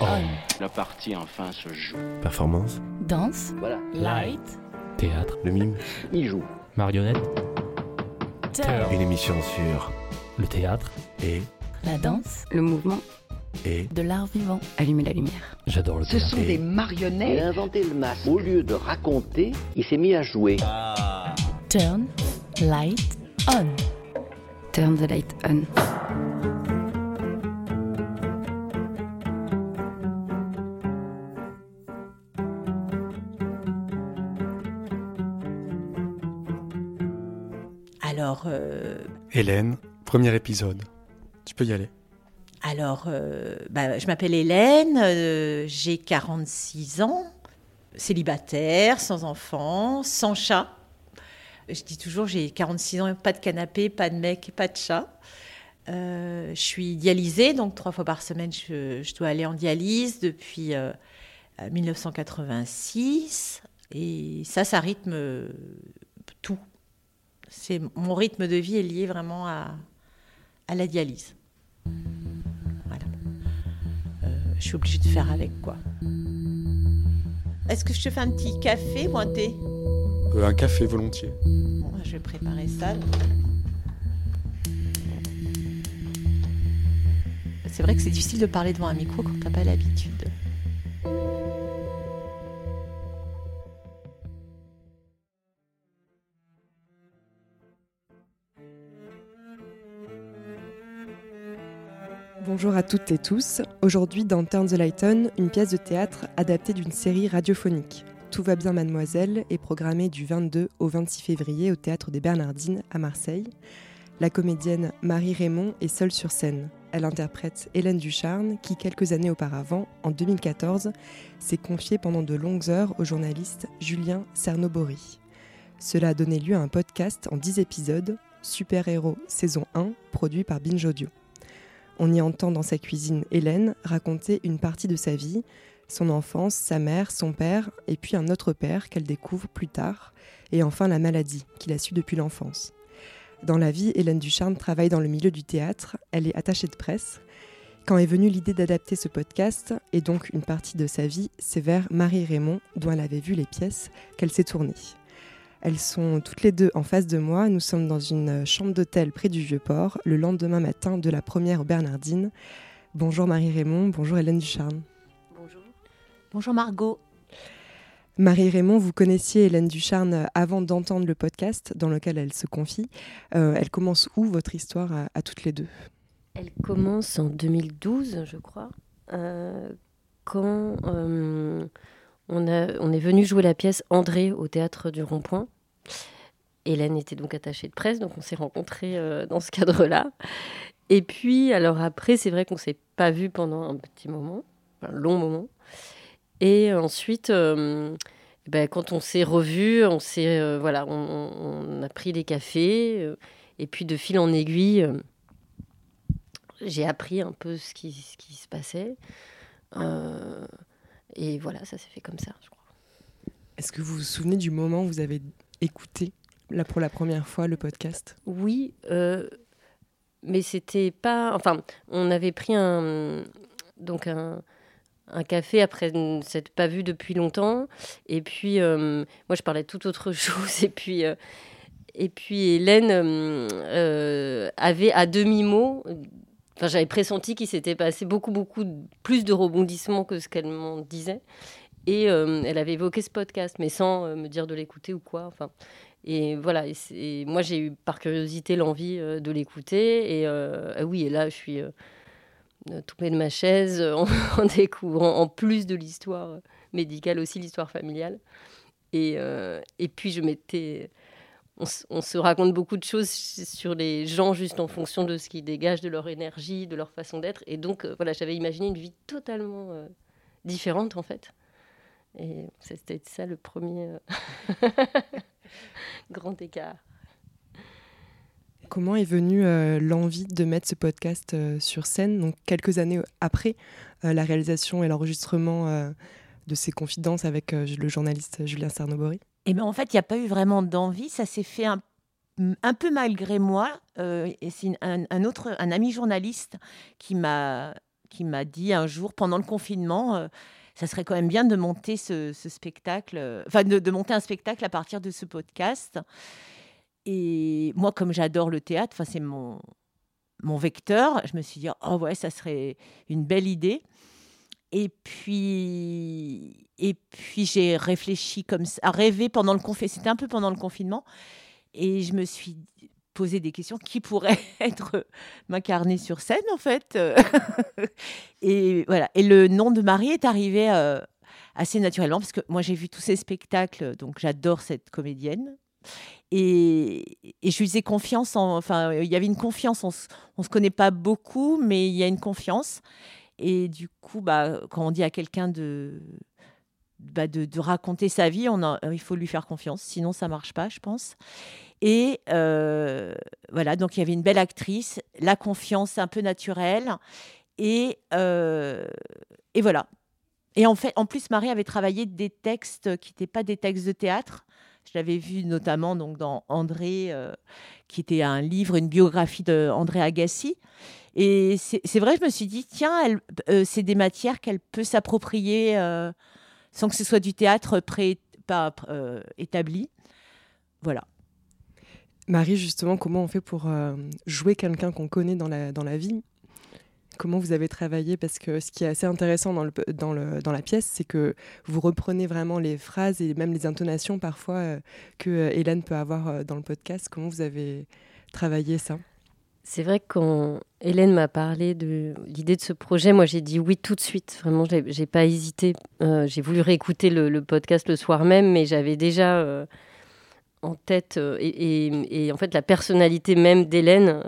On. La partie enfin se joue. Performance, Danse. Voilà. Light. Théâtre, le mime, Il joue. marionnette, Turn. une émission sur le théâtre. et La danse. Le mouvement, et De l'art vivant. allumer la lumière. J'adore le Ce théâtre. sont Et- des Il marionnettes. a inventé le masque. Au lieu de raconter, il s'est mis à jouer. Turn. Light. On. Turn the light on. Alors, euh, Hélène, premier épisode. Tu peux y aller. alors euh, bah, je m'appelle Hélène, euh, j'ai 46 ans, célibataire, sans enfant, sans chat. Je dis toujours, j'ai 46 ans, pas de canapé, pas de mec, pas de chat. Je suis dialysée, donc trois fois par semaine, je, je dois aller en dialyse depuis euh, 1986. Et ça, ça rythme. C'est mon rythme de vie est lié vraiment à, à la dialyse. Voilà. Euh, je suis obligée de faire avec quoi. Est-ce que je te fais un petit café ou un thé? Euh, un café volontiers. Bon, je vais préparer ça. C'est vrai que c'est difficile de parler devant un micro quand t'as pas l'habitude. Bonjour à toutes et tous. Aujourd'hui, dans Turn the Light On, une pièce de théâtre adaptée d'une série radiophonique. Tout va bien, mademoiselle est programmée du 22 au 26 février au théâtre des Bernardines à Marseille. La comédienne Marie Raymond est seule sur scène. Elle interprète Hélène Ducharne, qui, quelques années auparavant, en 2014, s'est confiée pendant de longues heures au journaliste Julien Cernobori. Cela a donné lieu à un podcast en 10 épisodes, Super Héros saison 1, produit par Binge Audio. On y entend dans sa cuisine Hélène raconter une partie de sa vie, son enfance, sa mère, son père, et puis un autre père qu'elle découvre plus tard, et enfin la maladie qu'il a su depuis l'enfance. Dans la vie, Hélène Ducharme travaille dans le milieu du théâtre, elle est attachée de presse. Quand est venue l'idée d'adapter ce podcast, et donc une partie de sa vie, c'est vers Marie Raymond, dont elle avait vu les pièces, qu'elle s'est tournée. Elles sont toutes les deux en face de moi. Nous sommes dans une chambre d'hôtel près du Vieux-Port, le lendemain matin de la première aux Bernardines. Bonjour Marie-Raymond, bonjour Hélène Ducharme. Bonjour. Bonjour Margot. Marie-Raymond, vous connaissiez Hélène Ducharne avant d'entendre le podcast dans lequel elle se confie. Euh, elle commence où votre histoire à, à toutes les deux? Elle commence en 2012, je crois, euh, quand euh, on, est venu jouer la pièce André au théâtre du Rond-Point. Hélène était donc attachée de presse, donc on s'est rencontrés euh, dans ce cadre-là. Et puis, alors après, c'est vrai qu'on s'est pas vu pendant un petit moment, un long moment. Et ensuite, euh, ben, quand on s'est revus, on s'est euh, voilà, on, a pris des cafés. et puis de fil en aiguille, j'ai appris un peu ce qui, se passait. Et voilà, ça s'est fait comme ça, je crois. Est-ce que vous vous souvenez du moment où vous avez écouté là, pour la première fois le podcast? Oui, euh, mais c'était pas. Enfin, on avait pris un donc un, un café après ne s'être pas vu depuis longtemps. Et puis euh, moi, je parlais de toute autre chose. Et puis euh, et puis Hélène avait à demi mot. Enfin, j'avais pressenti qu'il s'était passé beaucoup, beaucoup plus de rebondissements que ce qu'elle m'en disait. Et euh, elle avait évoqué ce podcast, mais sans euh, me dire de l'écouter ou quoi. Enfin, et voilà, et moi j'ai eu par curiosité l'envie euh, de l'écouter. Et ah oui, et là je suis tombée de ma chaise en, découvrant, en plus de l'histoire médicale, aussi l'histoire familiale. Et, et puis je m'étais. On, se raconte beaucoup de choses sur les gens juste en fonction de ce qu'ils dégagent, de leur énergie, de leur façon d'être. Et donc euh, voilà, j'avais imaginé une vie totalement euh, différente en fait. Et c'était ça le premier euh, grand écart. Comment est venue l'envie de mettre ce podcast sur scène, donc quelques années après la réalisation et l'enregistrement de ces confidences avec le journaliste Julien Cernobori? Et ben en fait, il n'y a pas eu vraiment d'envie. Ça s'est fait un, un peu malgré moi. euh, c'est un, autre, un ami journaliste qui m'a qui m'a dit un jour, pendant le confinement, euh, ça serait quand même bien de monter ce, spectacle, euh, enfin de, monter un spectacle à partir de ce podcast. Et moi, comme j'adore le théâtre, enfin c'est mon, mon vecteur, je me suis dit, oh ouais, ça serait une belle idée. Et puis, et puis j'ai réfléchi comme ça, à rêver pendant le confinement. C'était un peu pendant le confinement. Et je me suis posé des questions qui pourrait être m'incarner sur scène, en fait. et voilà. Et le nom de Marie est arrivé euh, assez naturellement parce que moi, j'ai vu tous ces spectacles. Donc, j'adore cette comédienne. Et, je lui faisais confiance. enfin, il y avait une confiance. On ne se connaît pas beaucoup, mais il y a une confiance. Et du coup, bah, quand on dit à quelqu'un de, bah, de, raconter sa vie, a, il faut lui faire confiance. Sinon, ça marche pas, je pense. Et euh, voilà, donc il y avait une belle actrice, la confiance un peu naturelle. Et, euh, et voilà. Et en fait, en plus, Marie avait travaillé des textes qui n'étaient pas des textes de théâtre. Je l'avais vu notamment donc dans André, euh, qui était un livre, une biographie d'André Agassi. Et c'est vrai, je me suis dit, tiens, euh, c'est des matières qu'elle peut s'approprier euh, sans que ce soit du théâtre pré pas, établi. Voilà. Marie, justement, comment on fait pour jouer quelqu'un qu'on connaît dans la, dans la vie? Comment vous avez travaillé? Parce que ce qui est assez intéressant dans, le, dans, le, dans la pièce, c'est que vous reprenez vraiment les phrases et même les intonations parfois euh, que euh, Hélène peut avoir euh, dans le podcast. Comment vous avez travaillé ça? C'est vrai que quand Hélène m'a parlé de l'idée de ce projet, moi j'ai dit oui tout de suite. Vraiment, j'ai pas hésité. j'ai voulu réécouter le, podcast le soir même, mais j'avais déjà en tête et, et, en fait la personnalité même d'Hélène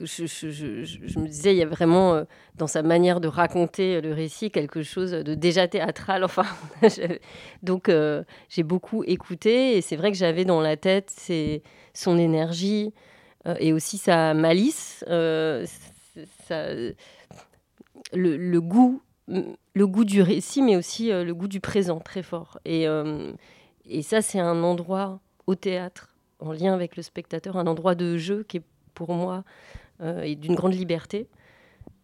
je, me disais, il y a vraiment euh, dans sa manière de raconter le récit quelque chose de déjà théâtral. Enfin, donc euh, j'ai beaucoup écouté et c'est vrai que j'avais dans la tête c'est son énergie euh, et aussi sa malice, le, goût, le goût du récit, mais aussi le goût du présent très fort. Et, ça, c'est un endroit au théâtre en lien avec le spectateur, un endroit de jeu qui est pour moi euh, d'une grande liberté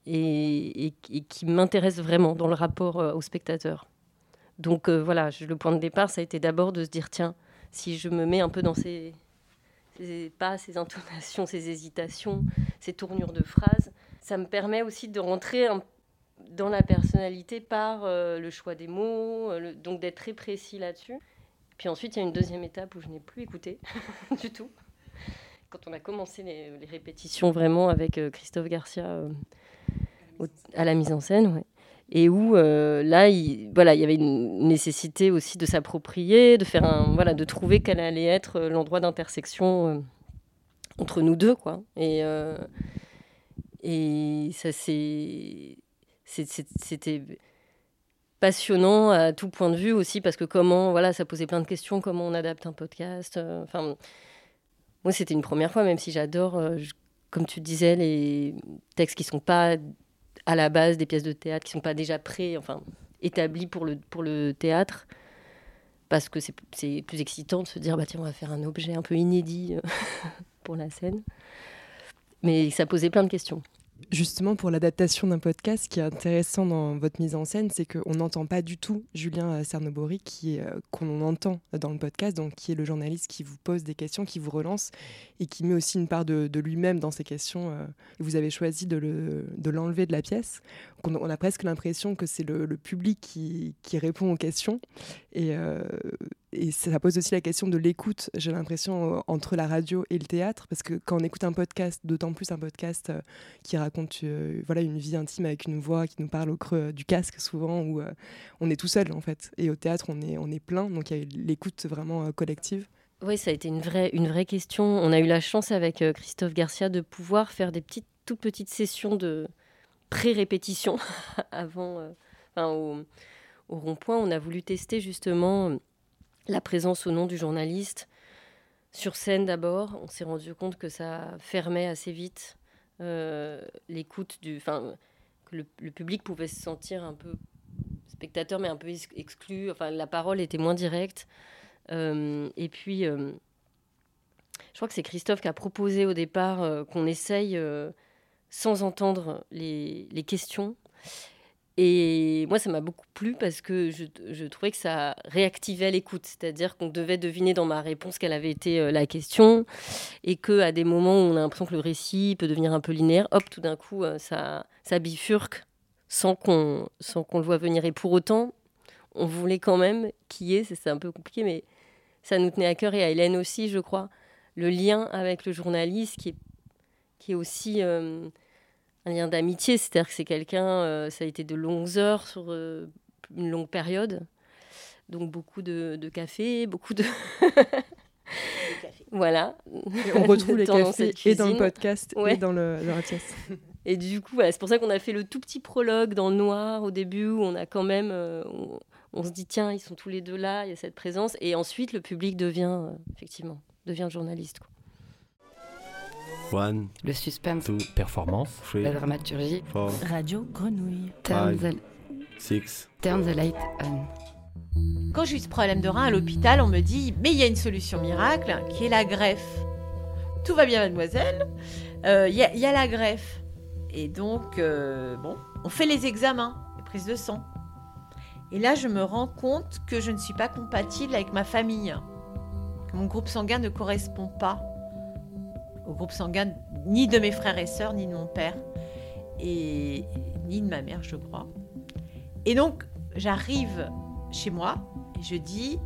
et, qui m'intéresse vraiment dans le rapport euh, au spectateur. Donc euh, voilà, le point de départ, ça a été d'abord de se dire, tiens, si je me mets un peu dans ces, pas, ces intonations, ces hésitations, ces tournures de phrases, ça me permet aussi de rentrer dans la personnalité par le choix des mots, donc d'être très précis là-dessus. Puis ensuite, il y a une deuxième étape où je n'ai plus écouté du tout. Quand on a commencé les, répétitions vraiment avec euh, Christophe Garcia euh, à la mise en scène, et où euh, là, il, voilà, il y avait une nécessité aussi de s'approprier, de faire voilà, de trouver quel allait être l'endroit d'intersection entre nous deux, quoi. Et et ça c'est c'était passionnant à tout point de vue aussi parce que comment voilà ça posait plein de questions comment on adapte un podcast enfin moi, c'était une première fois, même si j'adore, euh, comme tu disais, les textes qui sont pas à la base des pièces de théâtre, qui sont pas déjà prêts, enfin le, pour le théâtre, parce que c'est plus excitant de se dire, bah tiens, on va faire un objet un peu inédit euh, pour la scène. Mais ça posait plein de questions. Justement, pour l'adaptation d'un podcast, ce qui est intéressant dans votre mise en scène, c'est qu'on n'entend pas du tout Julien Cernobori, qui euh, qu'on entend dans le podcast, donc qui est le journaliste qui vous pose des questions, qui vous relance et qui met aussi une part de, lui-même dans ces questions. Euh, vous avez choisi de l'enlever de, la pièce. on, a presque l'impression que c'est le, public qui, répond aux questions. Et, euh, et ça pose aussi la question de l'écoute, j'ai l'impression, entre la radio et le théâtre, parce que quand on écoute un podcast, d'autant plus un podcast euh, qui raconte euh, voilà, une vie intime avec une voix qui nous parle au creux du casque souvent, où euh, on est tout seul en fait. Et au théâtre, on est, on est plein, donc il y a l'écoute vraiment collective. Oui, ça a été une vraie, une vraie question. On a eu la chance avec Christophe Garcia de pouvoir faire des petites, toutes petites sessions de pré-répétition avant, au rond-point. On a voulu tester justement la présence au nom du journaliste sur scène d'abord. On s'est rendu compte que ça fermait assez vite euh, l'écoute du. Enfin, que le, public pouvait se sentir un peu spectateur, mais un peu exclu. Enfin, la parole était moins directe. Euh, et puis, euh, je crois que c'est Christophe qui a proposé au départ qu'on essaye sans entendre les, les questions. Et moi, ça m'a beaucoup plu parce que je, trouvais que ça réactivait l'écoute. C'est-à-dire qu'on devait deviner dans ma réponse quelle avait été euh, la question. Et qu'à des moments où on a l'impression que le récit peut devenir un peu linéaire, hop, tout d'un coup, euh, ça, bifurque sans qu'on qu'on le voit venir. Et pour autant, on voulait quand même qu'il y ait, c'est un peu compliqué, mais ça nous tenait à cœur et à Hélène aussi, je crois, le lien avec le journaliste qui est, qui est aussi. Euh, un lien d'amitié, c'est-à-dire que c'est quelqu'un, euh, ça a été de longues heures sur euh, une longue période, donc beaucoup de, de café, beaucoup de... voilà. Et on retrouve les cafés et dans le podcast et dans, le, dans la pièce. Et du coup, voilà, c'est pour ça qu'on a fait le tout petit prologue dans le noir au début, où on a quand même... Euh, on, se dit, tiens, ils sont tous les deux là, il y a cette présence. Et ensuite, le public devient, effectivement, devient journaliste. Quoi. One, le suspense, two, performance, three, la dramaturgie, four, Radio Grenouille, turn five, the, six. turn the light on. Quand j'ai eu ce problème de rein à l'hôpital, on me dit mais il y a une solution miracle qui est la greffe. Tout va bien, mademoiselle. Il euh, y, y, a la greffe. Et donc, euh, bon, on fait les examens, les prises de sang. Et là, je me rends compte que je ne suis pas compatible avec ma famille, que mon groupe sanguin ne correspond pas au groupe sanguin ni de mes frères et sœurs, ni de mon père, et ni de ma mère, je crois. Et donc, j'arrive chez moi et je dis,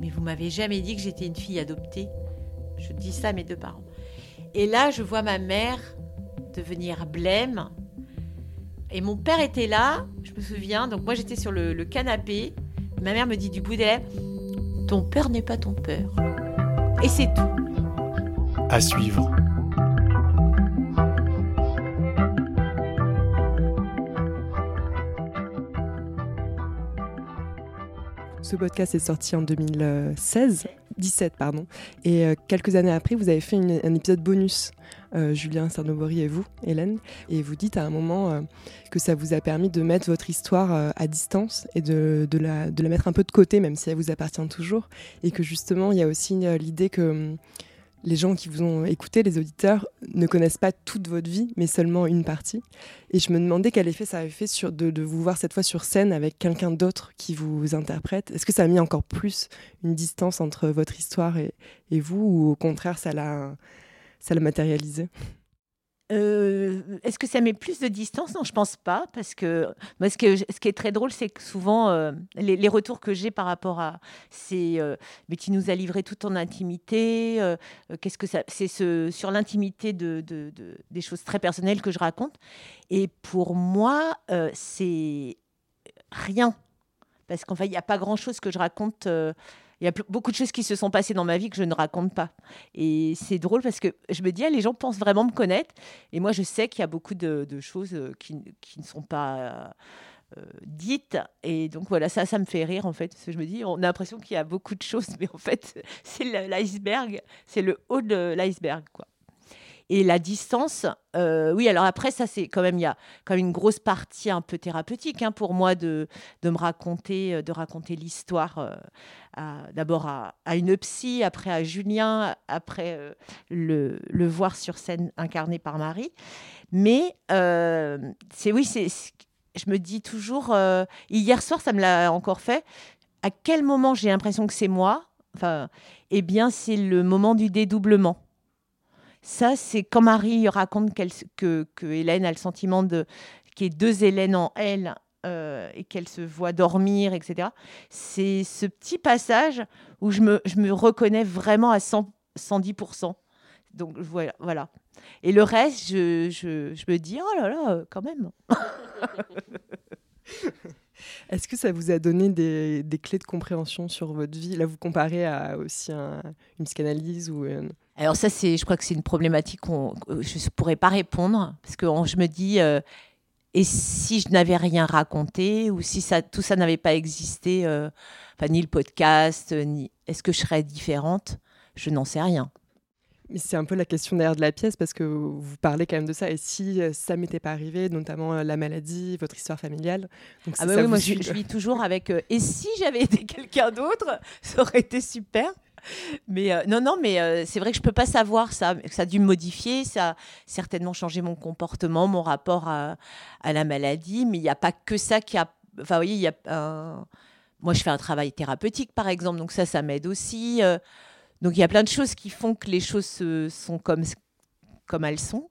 mais vous m'avez jamais dit que j'étais une fille adoptée. Je dis ça à mes deux parents. Et là, je vois ma mère devenir blême. Et mon père était là, je me souviens. Donc moi, j'étais sur le, canapé. Ma mère me dit du bout des lèvres, ton père n'est pas ton père. Et c'est tout suivre. Ce podcast est sorti en 2016, 17 pardon, et euh, quelques années après, vous avez fait un épisode bonus, euh, Julien Sarnobori et vous, Hélène, et vous dites à un moment euh, que ça vous a permis de mettre votre histoire à distance et de, de, la, de la mettre un peu de côté, même si elle vous appartient toujours, et que justement, il y a aussi l'idée que hum, les gens qui vous ont écouté, les auditeurs, ne connaissent pas toute votre vie, mais seulement une partie. Et je me demandais quel effet ça avait fait de, vous voir cette fois sur scène avec quelqu'un d'autre qui vous interprète. Est-ce que ça a mis encore plus une distance entre votre histoire et, et vous, ou au contraire, ça l'a matérialisé? Euh, est-ce que ça met plus de distance? Non, je pense pas, parce que ce, qui est très drôle, c'est que souvent, euh, les, retours que j'ai par rapport à c'est, euh, mais tu nous as livré tout en intimité. qu'est-ce que C'est ce, sur l'intimité de, des choses très personnelles que je raconte. Et pour moi, c'est rien, parce qu'en fait, il n'y a pas grand-chose que je raconte il y a beaucoup de choses qui se sont passées dans ma vie que je ne raconte pas. Et c'est drôle parce que je me dis, ah, les gens pensent vraiment me connaître. Et moi, je sais qu'il y a beaucoup de, choses euh, qui, ne sont pas euh, dites. Et donc, voilà, ça, ça me fait rire, en fait. Parce que je me dis, on a l'impression qu'il y a beaucoup de choses, mais en fait, c'est l'iceberg. C'est le haut de l'iceberg, quoi. Et la distance, euh, oui, alors après, ça, c'est quand même, il y a quand même une grosse partie un peu thérapeutique hein, pour moi de, de me raconter, euh, de raconter l'histoire euh, d'abord à, une psy, après à Julien, après le, le, voir sur scène incarné par Marie. Mais c'est oui, c'est, je me dis toujours, hier soir, ça me l'a encore fait, à quel moment j'ai l'impression que c'est moi Enfin, eh bien, c'est le moment du dédoublement. Ça, c'est quand Marie raconte que, que, Hélène a le sentiment de qu'il y ait deux Hélènes en elle euh, et qu'elle se voit dormir, etc. C'est ce petit passage où je me, je me reconnais vraiment à 100, 110%. Donc voilà, voilà. Et le reste, je, je, je me dis, oh là là, quand même. Est-ce que ça vous a donné des, clés de compréhension sur votre vie? Là, vous comparez à aussi une psychanalyse ou euh, alors ça, c'est, je crois que c'est une problématique qu'on, je ne pourrais pas répondre parce que je me dis, euh, et si je n'avais rien raconté ou si tout ça n'avait pas existé, euh, ni le podcast, ni est-ce que je serais différente? Je n'en sais rien. Mais c'est un peu la question derrière de la pièce parce que vous parlez quand même de ça. Et si euh, ça m'était pas arrivé, notamment la maladie, votre histoire familiale. Donc ah bah oui, moi je, vis toujours avec. et si j'avais été quelqu'un d'autre, ça aurait été super. mais euh, non, non, mais euh, c'est vrai que je peux pas savoir ça. Ça a dû me modifier, ça a certainement changé mon comportement, mon rapport à, à la maladie. Mais il n'y a pas que ça qui a. Enfin, vous voyez, il y a. Moi, je fais un travail thérapeutique, par exemple, donc ça, ça m'aide aussi. Donc, il y a plein de choses qui font que les choses se- sont comme, comme elles sont.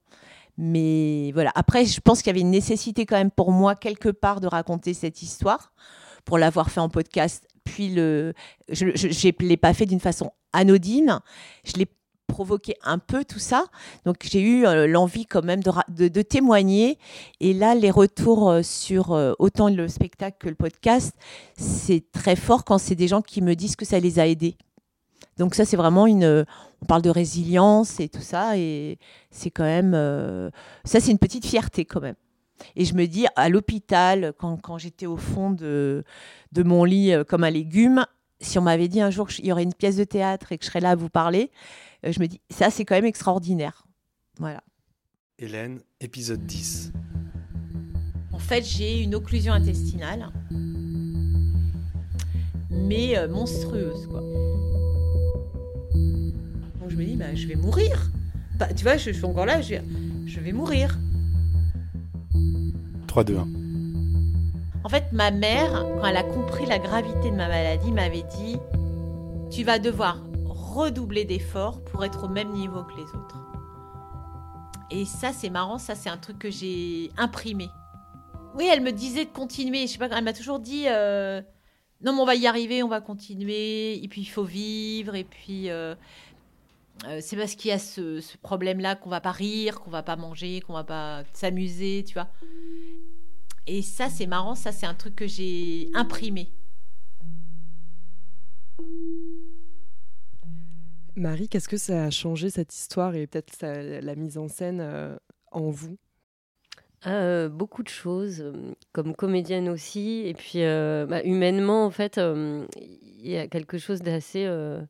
Mais voilà. Après, je pense qu'il y avait une nécessité quand même pour moi, quelque part, de raconter cette histoire, pour l'avoir fait en podcast. Puis, le, je ne l'ai pas fait d'une façon anodine. Je l'ai provoqué un peu tout ça. Donc, j'ai eu euh, l'envie quand même de- de témoigner. Et là, les retours euh, sur euh, autant le spectacle que le podcast, c'est très fort quand c'est des gens qui me disent que ça les a aidés. Donc ça, c'est vraiment une... On parle de résilience et tout ça. Et c'est quand même... euh, ça, c'est une petite fierté quand même. Et je me dis, à l'hôpital, quand, quand j'étais au fond de, de mon lit euh, comme un légume, si on m'avait dit un jour qu'il y aurait une pièce de théâtre et que je serais là à vous parler, euh, je me dis, ça, c'est quand même extraordinaire. Voilà. Hélène, épisode 10. En fait, j'ai une occlusion intestinale, mais euh, monstrueuse, quoi. Je me dis, bah, je vais mourir. Bah, tu vois, je, je suis encore là, je, je vais mourir. 3, 2, 1. En fait, ma mère, quand elle a compris la gravité de ma maladie, m'avait dit Tu vas devoir redoubler d'efforts pour être au même niveau que les autres. Et ça, c'est marrant, ça, c'est un truc que j'ai imprimé. Oui, elle me disait de continuer. Je sais pas, elle m'a toujours dit euh, Non, mais on va y arriver, on va continuer. Et puis, il faut vivre. Et puis. euh, c'est parce qu'il y a ce, ce problème-là qu'on va pas rire, qu'on va pas manger, qu'on va pas s'amuser, tu vois. Et ça, c'est marrant, ça, c'est un truc que j'ai imprimé. Marie, qu'est-ce que ça a changé cette histoire et peut-être la mise en scène euh, en vous? Euh, beaucoup de choses, euh, comme comédienne aussi. Et puis, euh, bah, humainement, en fait, euh, il y a quelque chose d'assez euh,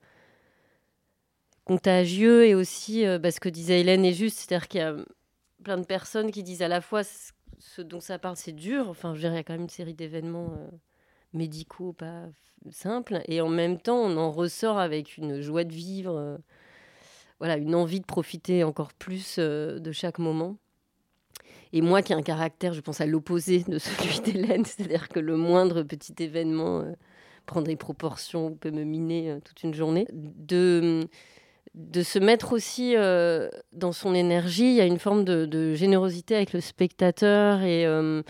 contagieux. Et aussi, euh, bah, ce que disait Hélène est juste, c'est-à-dire qu'il y a plein de personnes qui disent à la fois ce, dont ça parle, c'est dur. Enfin, je dire, il y a quand même une série d'événements euh, médicaux pas simples. Et en même temps, on en ressort avec une joie de vivre. euh, voilà, une envie de profiter encore plus de chaque moment. Et moi qui ai un caractère, je pense à l'opposé de celui d'Hélène, c'est-à-dire que le moindre petit événement prend des proportions, peut me miner toute une journée. De, de se mettre aussi euh, dans son énergie, il y a une forme de, générosité avec le spectateur. Et, euh,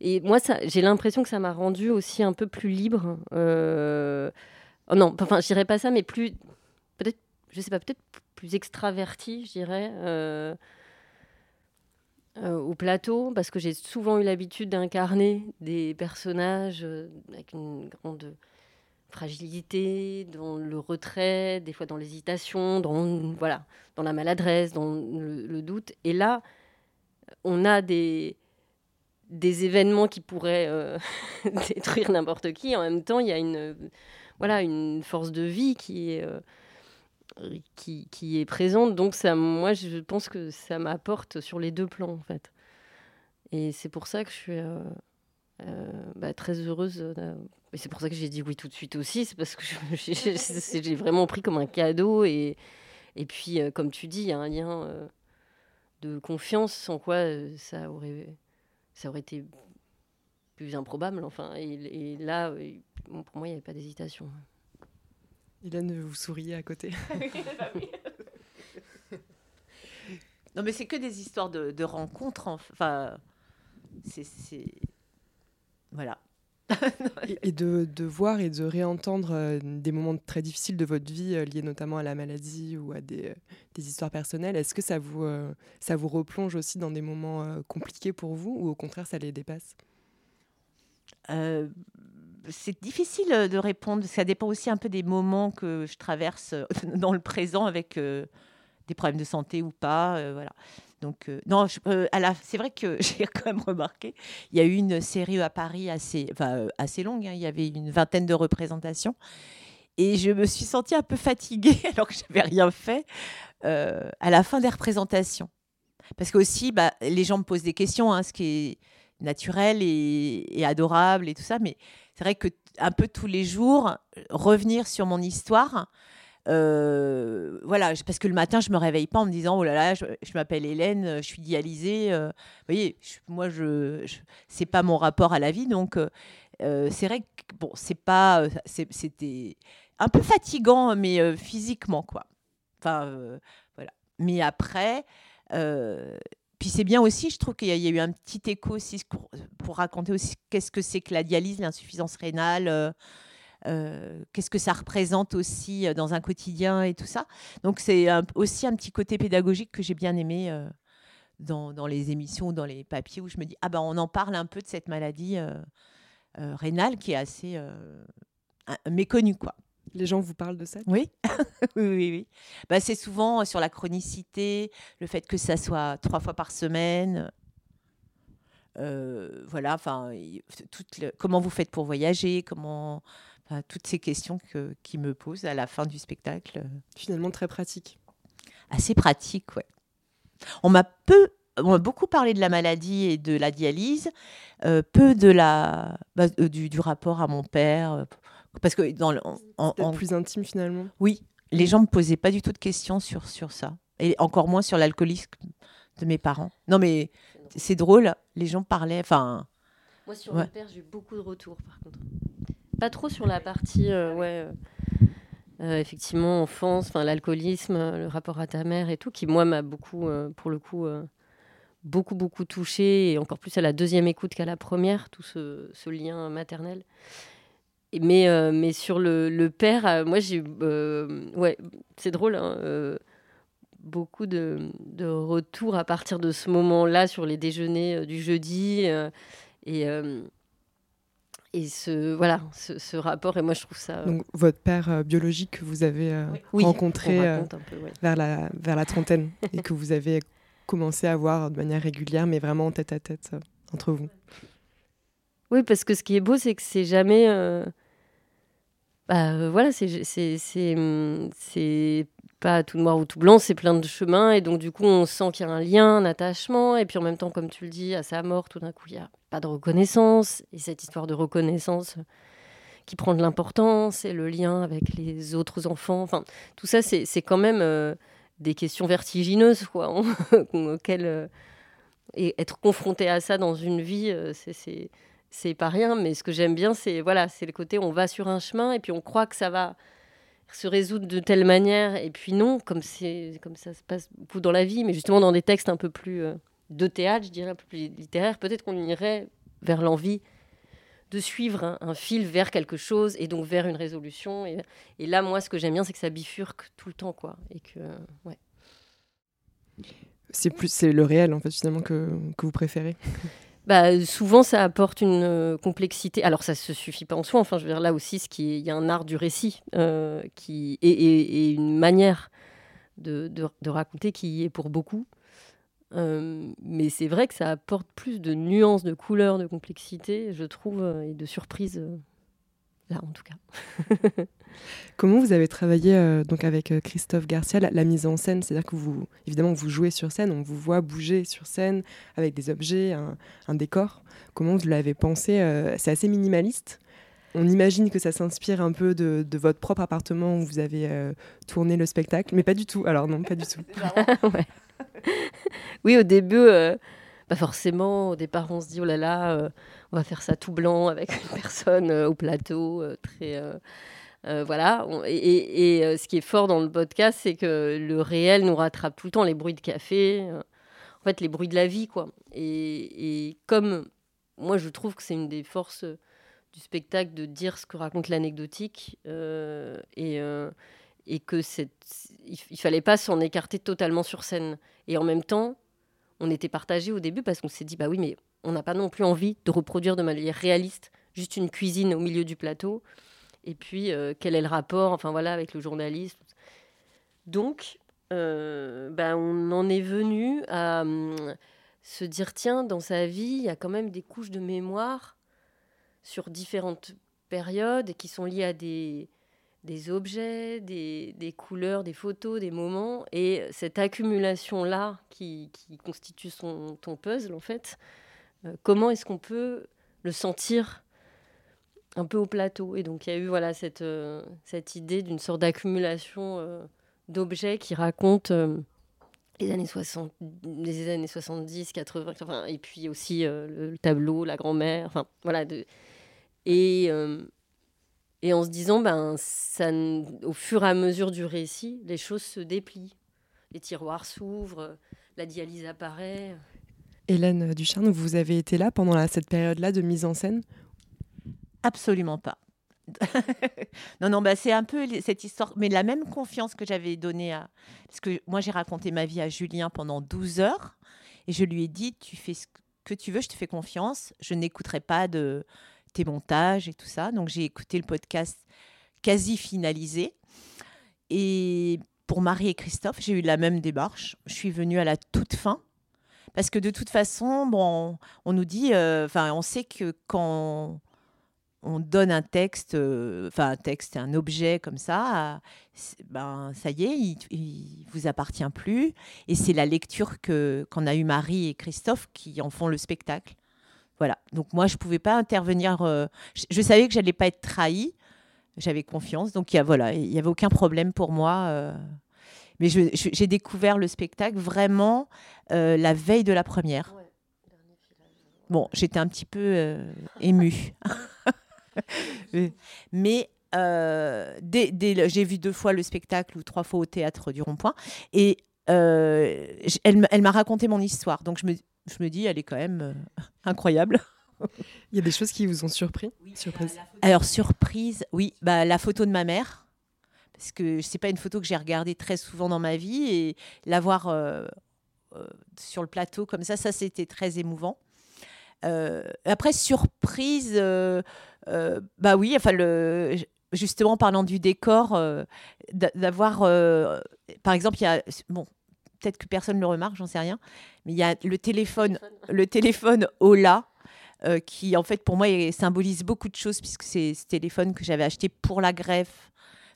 et moi, j'ai l'impression que ça m'a rendu aussi un peu plus libre. Euh, oh non, enfin, je dirais pas ça, mais plus, peut-être, je sais pas, peut-être plus extraverti, je dirais. euh, au plateau parce que j'ai souvent eu l'habitude d'incarner des personnages avec une grande fragilité, dans le retrait, des fois dans l'hésitation, dans voilà, dans la maladresse, dans le, doute. Et là, on a des des événements qui pourraient euh, détruire n'importe qui. En même temps, il y a une voilà une force de vie qui est euh, qui, qui est présente. Donc ça, moi, je pense que ça m'apporte sur les deux plans, en fait. Et c'est pour ça que je suis euh, bah, très heureuse. euh, et c'est pour ça que j'ai dit oui tout de suite aussi. C'est parce que j'ai- vraiment pris comme un cadeau. Et, et puis, euh, comme tu dis, il y a un lien euh, de confiance sans quoi euh, ça aurait, ça aurait été plus improbable. Enfin, et, et là, euh, bon, pour moi, il n'y avait pas d'hésitation. Hélène, vous souriez à côté. Non, mais c'est que des histoires de, de rencontres. enf- Enfin, c'est. Et- de, voir et de réentendre euh, des moments très difficiles de votre vie euh, liés notamment à la maladie ou à des, euh, histoires personnelles, est-ce que ça vous, ça vous replonge aussi dans des moments compliqués pour vous ou au contraire ça les dépasse? C'est difficile de répondre. Ça dépend aussi un peu des moments que je traverse dans le présent avec des problèmes de santé ou pas. voilà. Donc, euh, non, euh, c'est vrai que j'ai quand même remarqué, il y a eu une série à Paris assez, enfin, euh, assez longue. hein. il y avait une vingtaine de représentations. Et je me suis sentie un peu fatiguée alors que je n'avais rien fait à la fin des représentations. Parce que aussi, bah, les gens me posent des questions, hein, ce qui est naturel et, et adorable et tout ça. Mais c'est vrai que un peu tous les jours, revenir sur mon histoire, Euh, voilà, parce que le matin, je me réveille pas en me disant oh là là, je, m'appelle Hélène, je suis dialysée. Euh, vous voyez, moi, je, c'est pas mon rapport à la vie, donc euh, c'est vrai que bon, c'est pas, c'était un peu fatigant, mais physiquement quoi. Enfin, voilà. Mais après. Puis c'est bien aussi, je trouve qu'il y, a eu un petit écho aussi pour, pour raconter aussi qu'est-ce que c'est que la dialyse, l'insuffisance rénale, euh, qu'est-ce que ça représente aussi euh, dans un quotidien et tout ça. Donc c'est aussi un petit côté pédagogique que j'ai bien aimé euh, dans, dans, les émissions, dans les papiers où je me dis ah ben on en parle un peu de cette maladie rénale qui est assez méconnue quoi. Les gens vous parlent de ça Oui, oui, oui. oui. Bah, c'est souvent sur la chronicité, le fait que ça soit trois fois par semaine. voilà, enfin, comment vous faites pour voyager, comment toutes ces questions que, qui me posent à la fin du spectacle. Finalement très pratique. Assez pratique, ouais. On m'a peu, on a beaucoup parlé de la maladie et de la dialyse, euh, peu de la, bah, euh, du, du, rapport à mon père, euh, parce que dans le, en, plus intime finalement. Oui, les gens me posaient pas du tout de questions sur sur ça, et encore moins sur l'alcoolisme de mes parents. Non mais c'est drôle, les gens parlaient, enfin. Moi sur mon père, j'ai eu beaucoup de retours par contre. Pas trop sur la partie, euh, ouais, euh, effectivement, enfance, l'alcoolisme, le rapport à ta mère et tout, qui moi m'a beaucoup, euh, pour le coup, beaucoup, beaucoup touché, et encore plus à la deuxième écoute qu'à la première, tout ce, ce lien maternel. Mais, mais sur le, le père, moi j'ai, ouais, c'est drôle, hein, beaucoup de, de retours à partir de ce moment-là sur les déjeuners du jeudi. et et ce voilà ce, rapport et moi je trouve ça donc votre père euh, biologique que vous avez euh, rencontré euh, vers la vers la trentaine et que vous avez commencé à voir de manière régulière mais vraiment tête à tête entre vous. Oui parce que ce qui est beau c'est que c'est jamais bah, voilà c'est c'est hum, c'est pas tout noir ou tout blanc, c'est plein de chemins. Et donc, du coup, on sent qu'il y a un lien, un attachement. Et puis, en même temps, comme tu le dis, à sa mort, tout d'un coup, il n'y a pas de reconnaissance. Et cette histoire de reconnaissance qui prend de l'importance et le lien avec les autres enfants. Enfin, tout ça, c'est quand même euh, des questions vertigineuses, quoi, auxquelles. Euh, et être confronté à ça dans une vie, euh, c'est c'est pas rien. Mais ce que j'aime bien, c'est voilà, c'est le côté on va sur un chemin et puis on croit que ça va se résoudre de telle manière, et puis non, comme, comme ça se passe beaucoup dans la vie, mais justement dans des textes un peu plus euh, de théâtre, je dirais, un peu plus littéraires, peut-être qu'on irait vers l'envie de suivre un, fil vers quelque chose et donc vers une résolution. Et, là, moi, ce que j'aime bien, c'est que ça bifurque tout le temps, quoi. Et que, ouais. C'est plus, c'est le réel, en fait, finalement, que, que vous préférez bah, souvent ça apporte une euh, complexité. Alors ça se suffit pas en soi. Enfin, je veux dire là aussi, ce qui il y a un art du récit euh, qui et, une manière de, raconter qui est pour beaucoup. Euh, mais c'est vrai que ça apporte plus de nuances, de couleurs, de complexité, je trouve, et de surprises là en tout cas. Comment vous avez travaillé euh, donc avec euh, Christophe Garcia la, mise en scène? C'est-à-dire que vous, évidemment, vous jouez sur scène, on vous voit bouger sur scène avec des objets, un, décor. Comment vous l'avez pensé euh, C'est assez minimaliste. On imagine que ça s'inspire un peu de, votre propre appartement où vous avez tourné le spectacle, mais pas du tout. Alors non, pas du tout. oui, au début, pas forcément. Au départ, on se dit oh là là, on va faire ça tout blanc avec une personne au plateau, très euh, voilà. et, euh, ce qui est fort dans le podcast, c'est que le réel nous rattrape tout le temps, les bruits de café, euh, en fait, les bruits de la vie, quoi. Et, comme moi, je trouve que c'est une des forces du spectacle de dire ce que raconte l'anecdotique et, et que c'est, il, fallait pas s'en écarter totalement sur scène. Et en même temps, on était partagé au début parce qu'on s'est dit, bah oui, mais on n'a pas non plus envie de reproduire de manière réaliste juste une cuisine au milieu du plateau. Et puis, euh, quel est le rapport, enfin voilà, avec le journalisme? Donc, euh, ben, on en est venu à hum, se dire, tiens, dans sa vie, il y a quand même des couches de mémoire sur différentes périodes et qui sont liées à des, des objets, des, des, couleurs, des photos, des moments. Et cette accumulation-là qui, qui, constitue son, ton puzzle, en fait, euh, comment est-ce qu'on peut le sentir un peu au plateau? Et donc il y a eu voilà, cette, euh, cette idée d'une sorte d'accumulation euh, d'objets qui racontent euh, les, années 60, les années 70, 80, enfin, et puis aussi le, le, tableau, la grand-mère, enfin voilà. De, et, et en se disant, ben, ça, au fur et à mesure du récit, les choses se déplient. Les tiroirs s'ouvrent, la dialyse apparaît. Hélène Ducharne, vous avez été là pendant la, cette période-là de mise en scène? Absolument pas. non, non, bah, c'est un peu cette histoire, mais la même confiance que j'avais donnée à. Parce que moi, j'ai raconté ma vie à Julien pendant 12 heures et je lui ai dit Tu fais ce que tu veux, je te fais confiance. Je n'écouterai pas de tes montages et tout ça. Donc, j'ai écouté le podcast quasi finalisé. Et pour Marie et Christophe, j'ai eu la même démarche. Je suis venue à la toute fin. Parce que de toute façon, bon, on nous dit, euh, enfin, on sait que quand on donne un texte, euh, enfin un texte, un objet comme ça, ben ça y est, il, il vous appartient plus. Et c'est la lecture que qu'on a eu Marie et Christophe qui en font le spectacle. Voilà. Donc moi, je pouvais pas intervenir. Euh, je, je, savais que j'allais pas être trahie. J'avais confiance. Donc y a, voilà, il y avait aucun problème pour moi. Euh, mais j'ai découvert le spectacle vraiment euh, la veille de la première. Ouais. Bon, j'étais un petit peu émue. Mais dès, dès, j'ai vu deux fois le spectacle ou trois fois au théâtre du Rond-Point. Et elle, elle m'a raconté mon histoire. Donc je me, je me dis, elle est quand même euh, incroyable. Il y a des choses qui vous ont surpris? Oui, surprise. Alors, surprise, oui, bah, la photo de ma mère. Parce que c'est pas une photo que j'ai regardée très souvent dans ma vie. Et la voir euh, euh, sur le plateau comme ça, ça, c'était très émouvant. Euh, après, surprise, euh, euh, bah oui, enfin, le, justement, parlant du décor, euh, d'avoir, euh, par exemple, il y a, bon, peut-être que personne ne le remarque, j'en sais rien, mais il y a le téléphone, le téléphone Ola. Euh, qui en fait pour moi symbolise beaucoup de choses puisque c'est ce téléphone que j'avais acheté pour la greffe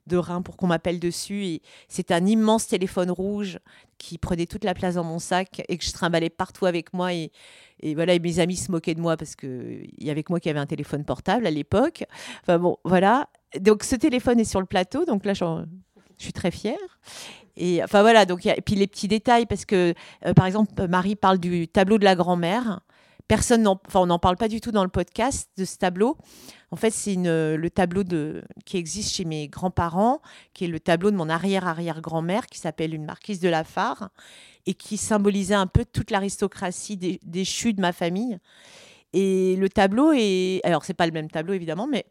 de rein pour qu'on m'appelle dessus. Et c'est un immense téléphone rouge qui prenait toute la place dans mon sac et que je trimballais partout avec moi. Et, et voilà, et mes amis se moquaient de moi parce qu'il y avait que moi qui avait un téléphone portable à l'époque. Enfin bon, voilà. Donc ce téléphone est sur le plateau. Donc là, je suis très fière. Et enfin voilà, donc, puis les petits détails, parce que euh, par exemple, Marie parle du tableau de la grand-mère personne enfin on n'en parle pas du tout dans le podcast de ce tableau. En fait, c'est le tableau de, qui existe chez mes grands-parents, qui est le tableau de mon arrière-arrière-grand-mère, qui s'appelle une marquise de la Phare, et qui symbolisait un peu toute l'aristocratie déchue de ma famille. Et le tableau est, alors c'est pas le même tableau évidemment, mais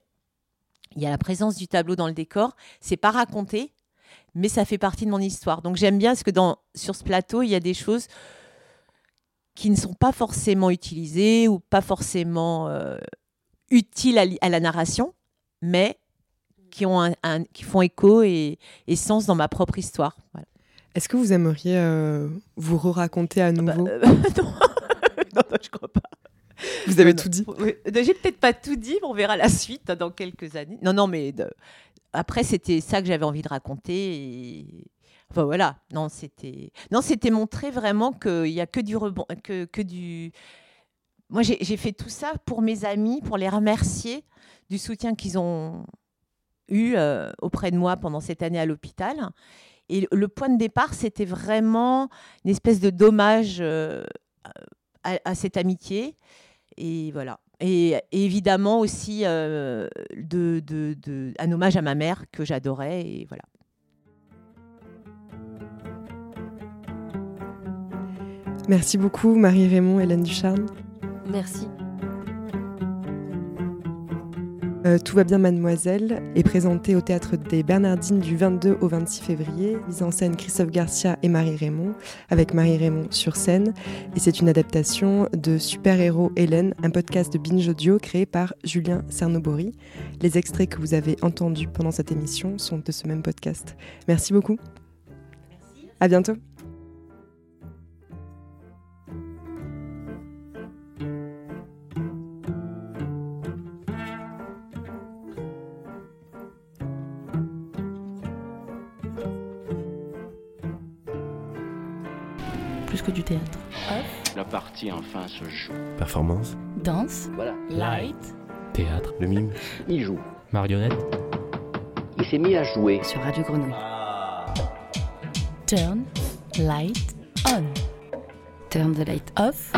il y a la présence du tableau dans le décor. C'est pas raconté, mais ça fait partie de mon histoire. Donc j'aime bien parce que dans, sur ce plateau, il y a des choses qui ne sont pas forcément utilisés ou pas forcément euh, utiles à, à, la narration, mais qui, ont un, un, qui font écho et, et, sens dans ma propre histoire. Voilà. Est-ce que vous aimeriez euh, vous re-raconter à nouveau bah, euh, non. non, non, je crois pas. Vous avez non, tout dit. J'ai peut-être pas tout dit, mais on verra la suite dans quelques années. Non, non, mais de... après, c'était ça que j'avais envie de raconter. Enfin voilà, non, c'était non, c'était montrer vraiment qu'il y a que du rebond, que, que du. Moi, j'ai fait tout ça pour mes amis, pour les remercier du soutien qu'ils ont eu euh, auprès de moi pendant cette année à l'hôpital. Et le point de départ, c'était vraiment une espèce de dommage euh, à, à, cette amitié. Et voilà. Et, et évidemment aussi euh, de, de, de, un hommage à ma mère que j'adorais. Et voilà. Merci beaucoup Marie-Raymond, Hélène Ducharme. Merci. Euh, Tout va bien Mademoiselle est présenté au théâtre des Bernardines du 22 au 26 février, mise en scène Christophe Garcia et Marie-Raymond, avec Marie-Raymond sur scène. Et c'est une adaptation de Super Héros Hélène, un podcast de Binge Audio créé par Julien Cernobori. Les extraits que vous avez entendus pendant cette émission sont de ce même podcast. Merci beaucoup. Merci. À bientôt. Que du théâtre. La partie enfin se joue. Performance. Danse. Voilà. Light. Théâtre. Le mime. Il joue. Marionnette. Il s'est mis à jouer. Sur Radio Grenouille. Turn light on. Turn the light Off